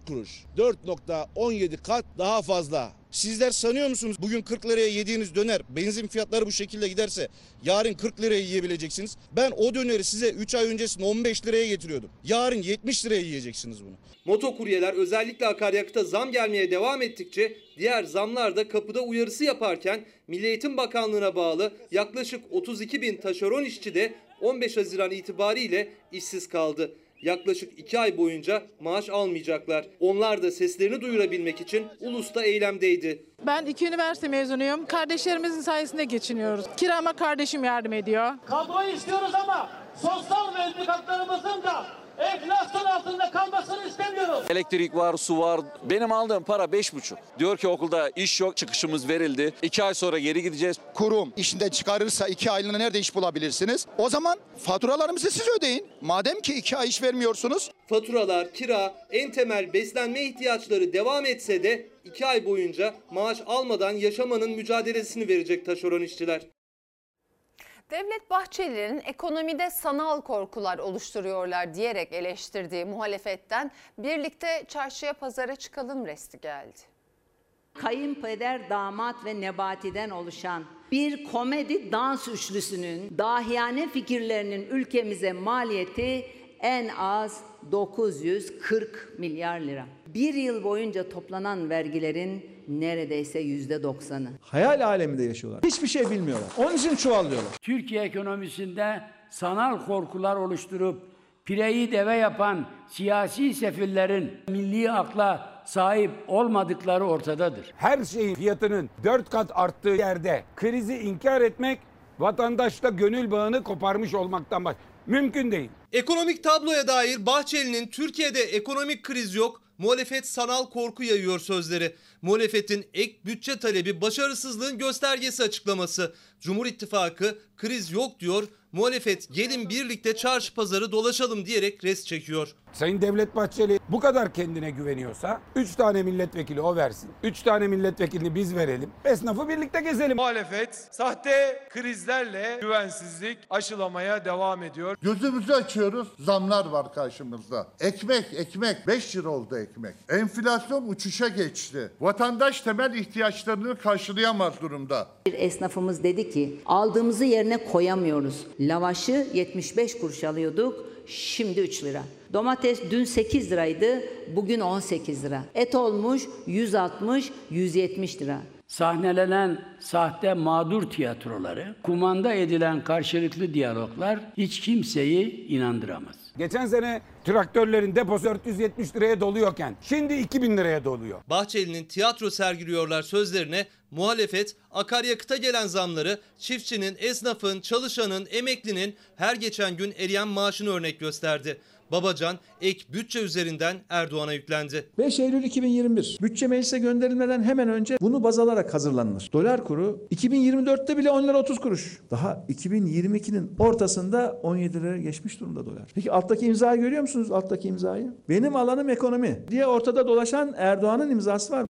kuruş. 4.17 kat daha fazla. Sizler sanıyor musunuz bugün 40 liraya yediğiniz döner benzin fiyatları bu şekilde giderse yarın 40 liraya yiyebileceksiniz. Ben o döneri size 3 ay öncesinde 15 liraya getiriyordum. Yarın 70 liraya yiyeceksiniz bunu. Motokuryeler özellikle akaryakıta zam gelmeye devam ettikçe diğer zamlar da kapıda uyarısı yaparken Milli Eğitim Bakanlığı'na bağlı yaklaşık 32 bin taşeron işçi de 15 Haziran itibariyle işsiz kaldı. Yaklaşık 2 ay boyunca maaş almayacaklar. Onlar da seslerini duyurabilmek için ulusta eylemdeydi. Ben iki üniversite mezunuyum. Kardeşlerimizin sayesinde geçiniyoruz. Kirama kardeşim yardım ediyor. Kadroyu istiyoruz ama sosyal mevcut haklarımızın da enflasyon altında kalmasını istemiyoruz. Elektrik var, su var. Benim aldığım para beş buçuk. Diyor ki okulda iş yok, çıkışımız verildi. İki ay sonra geri gideceğiz. Kurum işinden çıkarırsa iki aylığına nerede iş bulabilirsiniz? O zaman faturalarımızı siz ödeyin. Madem ki iki ay iş vermiyorsunuz. Faturalar, kira, en temel beslenme ihtiyaçları devam etse de 2 ay boyunca maaş almadan yaşamanın mücadelesini verecek taşeron işçiler. Devlet Bahçeli'nin ekonomide sanal korkular oluşturuyorlar diyerek eleştirdiği muhalefetten birlikte çarşıya pazara çıkalım resti geldi. Kayınpeder, damat ve Nebati'den oluşan bir komedi dans üçlüsünün dahiyane fikirlerinin ülkemize maliyeti en az 940 milyar lira. Bir yıl boyunca toplanan vergilerin neredeyse yüzde doksanı. Hayal aleminde yaşıyorlar. Hiçbir şey bilmiyorlar. Onun için çuvallıyorlar. Türkiye ekonomisinde sanal korkular oluşturup pireyi deve yapan siyasi sefillerin milli akla sahip olmadıkları ortadadır. Her şeyin fiyatının 4 kat arttığı yerde krizi inkar etmek vatandaşla gönül bağını koparmış olmaktan baş. Mümkün değil. Ekonomik tabloya dair Bahçeli'nin Türkiye'de ekonomik kriz yok, muhalefet sanal korku yayıyor sözleri. Muhalefetin ek bütçe talebi başarısızlığın göstergesi açıklaması. Cumhur İttifakı kriz yok diyor, muhalefet gelin birlikte çarşı pazarı dolaşalım diyerek res çekiyor. Sayın Devlet Bahçeli bu kadar kendine güveniyorsa 3 tane milletvekili o versin. 3 tane milletvekilini biz verelim. Esnafı birlikte gezelim. Muhalefet sahte krizlerle güvensizlik aşılamaya devam ediyor. Gözümüzü açıyoruz, zamlar var karşımızda. Ekmek, ekmek. 5 lira oldu ekmek. Enflasyon uçuşa geçti. Vatandaş temel ihtiyaçlarını karşılayamaz durumda. Bir esnafımız dedi ki aldığımızı yerine koyamıyoruz. Lavaşı 75 kuruş alıyorduk, şimdi 3 lira. Domates dün 8 liraydı, bugün 18 lira. Et olmuş 160, 170 lira. Sahnelenen sahte mağdur tiyatroları, kumanda edilen karşılıklı diyaloglar hiç kimseyi inandıramaz. Geçen sene traktörlerin deposu 470 liraya doluyorken şimdi 2000 liraya doluyor. Bahçeli'nin tiyatro sergiliyorlar sözlerine muhalefet akaryakıta gelen zamları çiftçinin, esnafın, çalışanın, emeklinin her geçen gün eriyen maaşını örnek gösterdi. Babacan ek bütçe üzerinden Erdoğan'a yüklendi. 5 Eylül 2021 bütçe meclise gönderilmeden hemen önce bunu baz alarak hazırlanır. Dolar kuru 2024'te bile 10 lira 30 kuruş. Daha 2022'nin ortasında 17 liraya geçmiş durumda dolar. Peki alttaki imzayı görüyor musunuz alttaki imzayı? Benim alanım ekonomi diye ortada dolaşan Erdoğan'ın imzası var.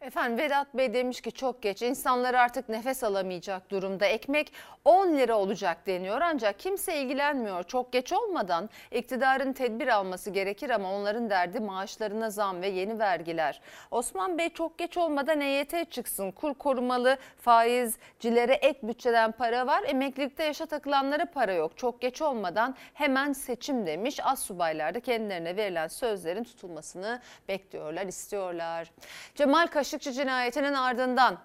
Efendim Vedat Bey demiş ki çok geç insanlar artık nefes alamayacak durumda. Ekmek 10 lira olacak deniyor ancak kimse ilgilenmiyor. Çok geç olmadan iktidarın tedbir alması gerekir ama onların derdi maaşlarına zam ve yeni vergiler. Osman Bey çok geç olmadan EYT çıksın. Kur korumalı faizcilere ek bütçeden para var. Emeklilikte yaşa takılanlara para yok. Çok geç olmadan hemen seçim demiş. Az subaylar da kendilerine verilen sözlerin tutulmasını bekliyorlar, istiyorlar. Cemal Kaşıkçı cinayetinin ardından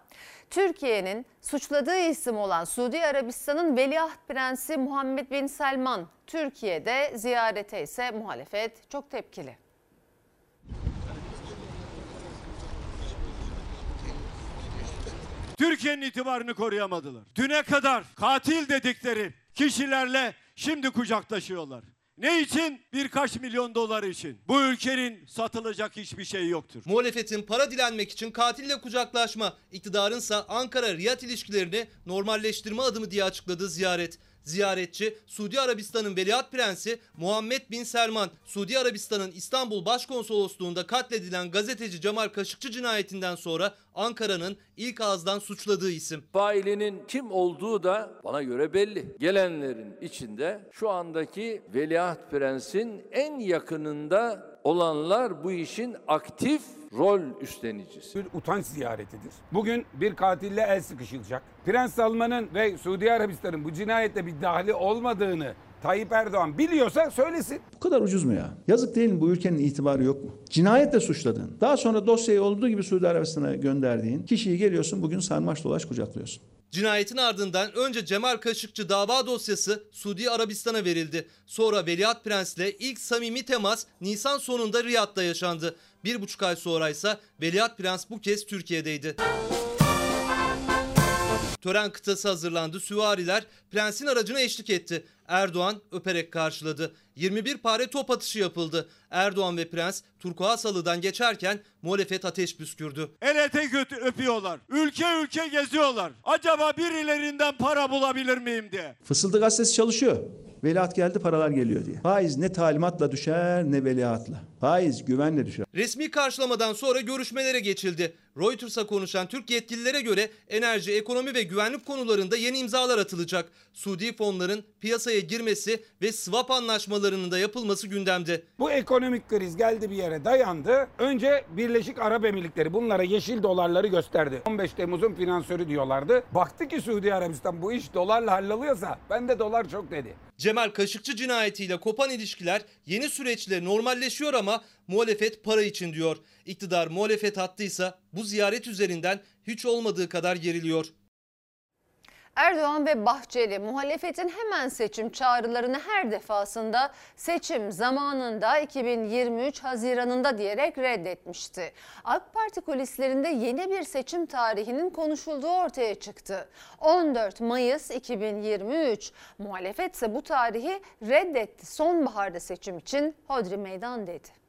Türkiye'nin suçladığı isim olan Suudi Arabistan'ın veliaht prensi Muhammed Bin Selman Türkiye'de ziyarete ise muhalefet çok tepkili. Türkiye'nin itibarını koruyamadılar. Düne kadar katil dedikleri kişilerle şimdi kucaklaşıyorlar. Ne için? Birkaç milyon dolar için. Bu ülkenin satılacak hiçbir şey yoktur. Muhalefetin para dilenmek için katille kucaklaşma, iktidarınsa Ankara-Riyad ilişkilerini normalleştirme adımı diye açıkladığı ziyaret. Ziyaretçi Suudi Arabistan'ın veliaht prensi Muhammed Bin Selman, Suudi Arabistan'ın İstanbul Başkonsolosluğu'nda katledilen gazeteci Cemal Kaşıkçı cinayetinden sonra Ankara'nın ilk ağızdan suçladığı isim. Failinin kim olduğu da bana göre belli. Gelenlerin içinde şu andaki veliaht prensin en yakınında olanlar bu işin aktif rol üstlenicisi. Bir utanç ziyaretidir. Bugün bir katille el sıkışılacak. Prens Salman'ın ve Suudi Arabistan'ın bu cinayette bir dahli olmadığını Tayyip Erdoğan biliyorsa söylesin. Bu kadar ucuz mu ya? Yazık değil mi bu ülkenin itibarı yok mu? Cinayetle suçladın. Daha sonra dosyayı olduğu gibi Suudi Arabistan'a gönderdiğin kişiyi geliyorsun bugün sarmaş dolaş kucaklıyorsun. Cinayetin ardından önce Cemal Kaşıkçı dava dosyası Suudi Arabistan'a verildi. Sonra Veliaht Prens'le ilk samimi temas Nisan sonunda Riyad'da yaşandı. Bir buçuk ay sonra ise Veliaht Prens bu kez Türkiye'deydi. Tören kıtası hazırlandı. Süvariler prensin aracına eşlik etti. Erdoğan öperek karşıladı. 21 pare top atışı yapıldı. Erdoğan ve prens Turkuaz halıdan geçerken muhalefet ateş püskürdü. El ete götü öpüyorlar. Ülke ülke geziyorlar. Acaba birilerinden para bulabilir miyim diye. Fısıldı gazetesi çalışıyor. Veliaht geldi paralar geliyor diye. Faiz ne talimatla düşer ne veliahtla. Faiz güvenle düşer. Resmi karşılamadan sonra görüşmelere geçildi. Reuters'a konuşan Türk yetkililere göre enerji, ekonomi ve güvenlik konularında yeni imzalar atılacak. Suudi fonların piyasaya girmesi ve swap anlaşmalarının da yapılması gündemde. Bu ekonomik kriz geldi bir yere dayandı. Önce Birleşik Arap Emirlikleri bunlara yeşil dolarları gösterdi. 15 Temmuz'un finansörü diyorlardı. Baktı ki Suudi Arabistan bu iş dolarla halloluyorsa ben de dolar çok dedi. Cemal Kaşıkçı cinayetiyle kopan ilişkiler yeni süreçle normalleşiyor ama muhalefet para için diyor. İktidar muhalefet hattıysa bu ziyaret üzerinden hiç olmadığı kadar geriliyor. Erdoğan ve Bahçeli muhalefetin hemen seçim çağrılarını her defasında seçim zamanında 2023 Haziran'ında diyerek reddetmişti. AK Parti kulislerinde yeni bir seçim tarihinin konuşulduğu ortaya çıktı. 14 Mayıs 2023. Muhalefet ise bu tarihi reddetti. Sonbaharda seçim için hodri meydan dedi.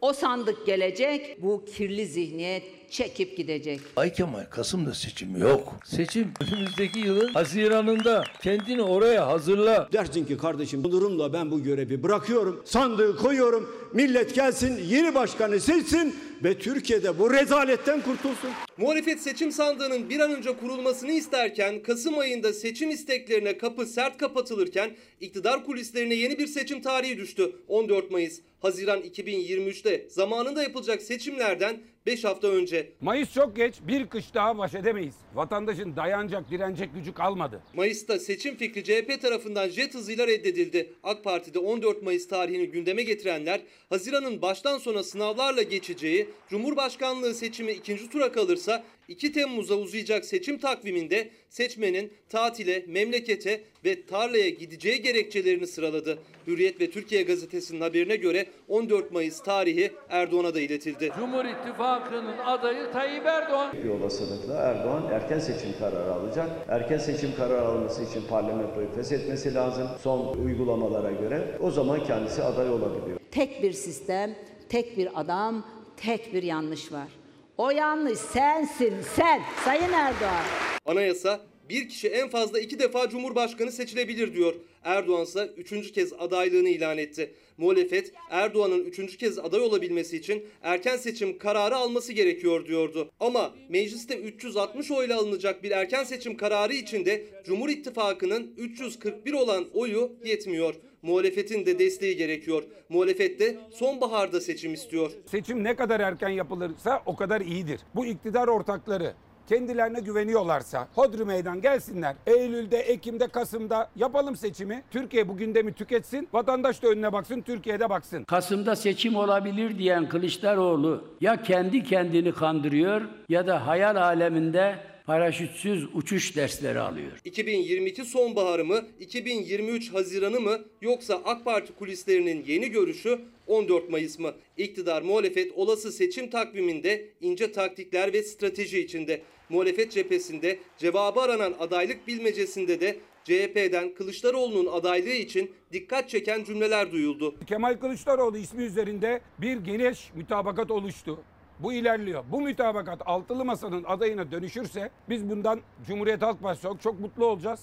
O sandık gelecek, bu kirli zihniyet çekip gidecek. Ay Kemal Kasım'da seçim yok. Seçim önümüzdeki yılın Haziran'ında. Kendini oraya hazırla. Dersin ki kardeşim bu durumda ben bu görevi bırakıyorum. Sandığı koyuyorum. Millet gelsin yeni başkanı seçsin ve Türkiye'de bu rezaletten kurtulsun. Muhalefet seçim sandığının bir an önce kurulmasını isterken Kasım ayında seçim isteklerine kapı sert kapatılırken iktidar kulislerine yeni bir seçim tarihi düştü. 14 Mayıs. Haziran 2023'te zamanında yapılacak seçimlerden 5 hafta önce. Mayıs çok geç bir kış daha baş edemeyiz. Vatandaşın dayanacak direnecek gücü kalmadı. Mayıs'ta seçim fikri CHP tarafından jet hızıyla reddedildi. AK Parti'de 14 Mayıs tarihini gündeme getirenler Haziran'ın baştan sona sınavlarla geçeceği, Cumhurbaşkanlığı seçimi ikinci tura kalırsa 2 Temmuz'a uzayacak seçim takviminde seçmenin tatile, memlekete ve tarlaya gideceği gerekçelerini sıraladı. Hürriyet ve Türkiye Gazetesi'nin haberine göre 14 Mayıs tarihi Erdoğan'a da iletildi. Cumhur İttifakı'nın adayı Tayyip Erdoğan. Bir olasılıkla Erdoğan erken seçim kararı alacak. Erken seçim kararı alması için parlamentoyu feshetmesi lazım. Son uygulamalara göre o zaman kendisi aday olabiliyor. Tek bir sistem, tek bir adam, tek bir yanlış var. O yanlış sensin sen Sayın Erdoğan. Anayasa bir kişi en fazla iki defa Cumhurbaşkanı seçilebilir diyor. Erdoğan ise üçüncü kez adaylığını ilan etti. Muhalefet Erdoğan'ın üçüncü kez aday olabilmesi için erken seçim kararı alması gerekiyor diyordu. Ama mecliste 360 oyla alınacak bir erken seçim kararı için de Cumhur İttifakı'nın 341 olan oyu yetmiyor. Muhalefetin de desteği gerekiyor. Muhalefet de sonbaharda seçim istiyor. Seçim ne kadar erken yapılırsa o kadar iyidir. Bu iktidar ortakları kendilerine güveniyorlarsa hodri meydan gelsinler. Eylül'de, Ekim'de, Kasım'da yapalım seçimi. Türkiye bu gündemi tüketsin. Vatandaş da önüne baksın, Türkiye'de baksın. Kasım'da seçim olabilir diyen Kılıçdaroğlu ya kendi kendini kandırıyor ya da hayal aleminde paraşütsüz uçuş dersleri alıyor. 2022 sonbaharı mı, 2023 Haziranı mı yoksa AK Parti kulislerinin yeni görüşü 14 Mayıs mı? İktidar muhalefet olası seçim takviminde ince taktikler ve strateji içinde. Muhalefet cephesinde cevabı aranan adaylık bilmecesinde de CHP'den Kılıçdaroğlu'nun adaylığı için dikkat çeken cümleler duyuldu. Kemal Kılıçdaroğlu ismi üzerinde bir geniş mütabakat oluştu. Bu ilerliyor. Bu mütabakat altılı masanın adayına dönüşürse biz bundan Cumhuriyet Halk Partisi olarak çok mutlu olacağız.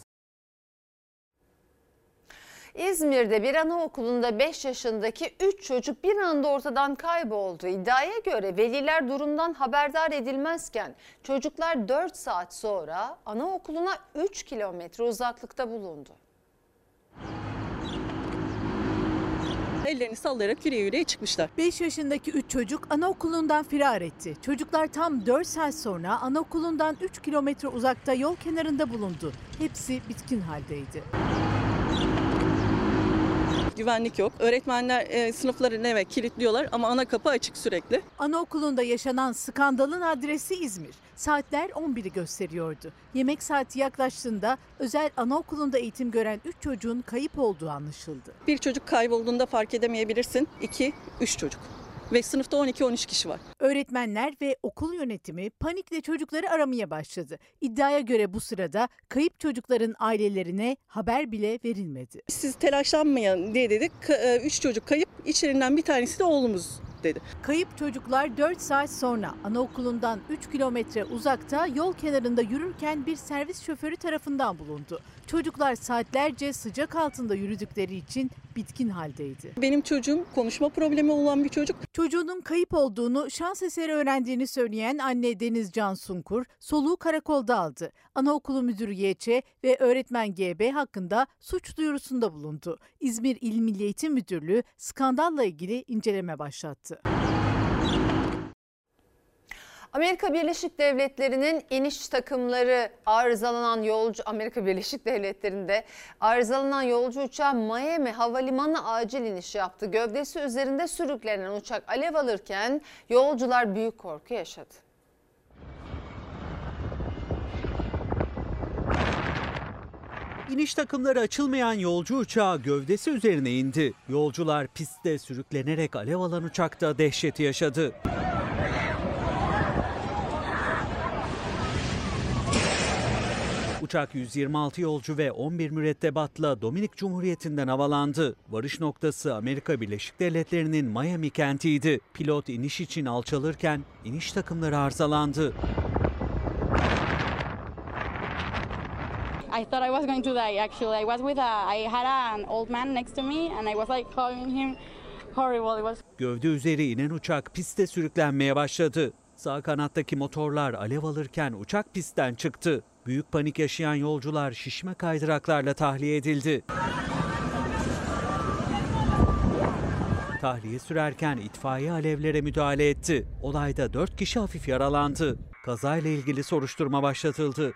İzmir'de bir anaokulunda 5 yaşındaki 3 çocuk bir anda ortadan kayboldu. İddiaya göre veliler durumdan haberdar edilmezken çocuklar 4 saat sonra anaokuluna 3 kilometre uzaklıkta bulundu. Ellerini sallayarak yürüye yürüye çıkmışlar. 5 yaşındaki 3 çocuk anaokulundan firar etti. Çocuklar tam 4 saat sonra anaokulundan 3 kilometre uzakta yol kenarında bulundu. Hepsi bitkin haldeydi. Güvenlik yok. Öğretmenler e, sınıfları eve kilitliyorlar ama ana kapı açık sürekli. Anaokulunda yaşanan skandalın adresi İzmir. Saatler 11'i gösteriyordu. Yemek saati yaklaştığında özel anaokulunda eğitim gören 3 çocuğun kayıp olduğu anlaşıldı. Bir çocuk kaybolduğunda fark edemeyebilirsin. 2, 3 çocuk. Ve sınıfta 12-13 kişi var. Öğretmenler ve okul yönetimi panikle çocukları aramaya başladı. İddiaya göre bu sırada kayıp çocukların ailelerine haber bile verilmedi. Siz telaşlanmayın diye dedik. 3 çocuk kayıp, içlerinden bir tanesi de oğlumuz dedi. Kayıp çocuklar 4 saat sonra anaokulundan 3 kilometre uzakta yol kenarında yürürken bir servis şoförü tarafından bulundu. Çocuklar saatlerce sıcak altında yürüdükleri için bitkin haldeydi. Benim çocuğum konuşma problemi olan bir çocuk. Çocuğunun kayıp olduğunu şans eseri öğrendiğini söyleyen anne Deniz Can Sunkur soluğu karakolda aldı. Anaokulu müdürü YÇ ve öğretmen GB hakkında suç duyurusunda bulundu. İzmir İl Milli Eğitim Müdürlüğü skandalla ilgili inceleme başlattı. Amerika Birleşik Devletleri'nin iniş takımları arızalanan yolcu Amerika Birleşik Devletleri'nde arızalanan yolcu uçağı Miami Havalimanı acil iniş yaptı. Gövdesi üzerinde sürüklenen uçak alev alırken yolcular büyük korku yaşadı. İniş takımları açılmayan yolcu uçağı gövdesi üzerine indi. Yolcular pistte sürüklenerek alev alan uçakta dehşeti yaşadı. Uçak 126 yolcu ve 11 mürettebatla Dominik Cumhuriyeti'nden havalandı. Varış noktası Amerika Birleşik Devletleri'nin Miami kentiydi. Pilot iniş için alçalırken iniş takımları arızalandı. I thought I was going to die actually. I was with a I had an old man next to me and I was like calling him horrible. It was Gövde üzeri inen uçak piste sürüklenmeye başladı. Sağ kanattaki motorlar alev alırken uçak pistten çıktı. Büyük panik yaşayan yolcular şişme kaydıraklarla tahliye edildi. Tahliye sürerken itfaiye alevlere müdahale etti. Olayda 4 kişi hafif yaralandı. Kazayla ilgili soruşturma başlatıldı.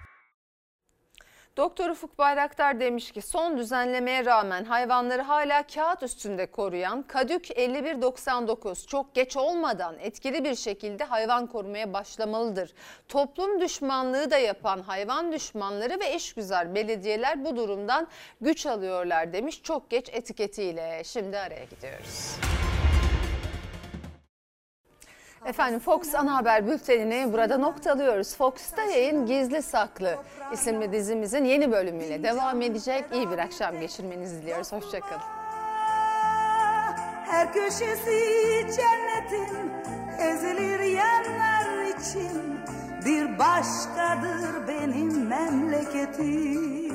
Doktor Ufuk Bayraktar demiş ki son düzenlemeye rağmen hayvanları hala kağıt üstünde koruyan Kadük 5199 çok geç olmadan etkili bir şekilde hayvan korumaya başlamalıdır. Toplum düşmanlığı da yapan hayvan düşmanları ve eşgüzar belediyeler bu durumdan güç alıyorlar demiş çok geç etiketiyle. Şimdi araya gidiyoruz. Efendim Fox ana haber bültenini burada noktalıyoruz. Fox'ta yayın Gizli Saklı isimli dizimizin yeni bölümüyle devam edecek. İyi bir akşam geçirmenizi diliyoruz. Hoşçakalın. Her köşesi cennetin ezilir yanlar için bir başkadır benim memleketim.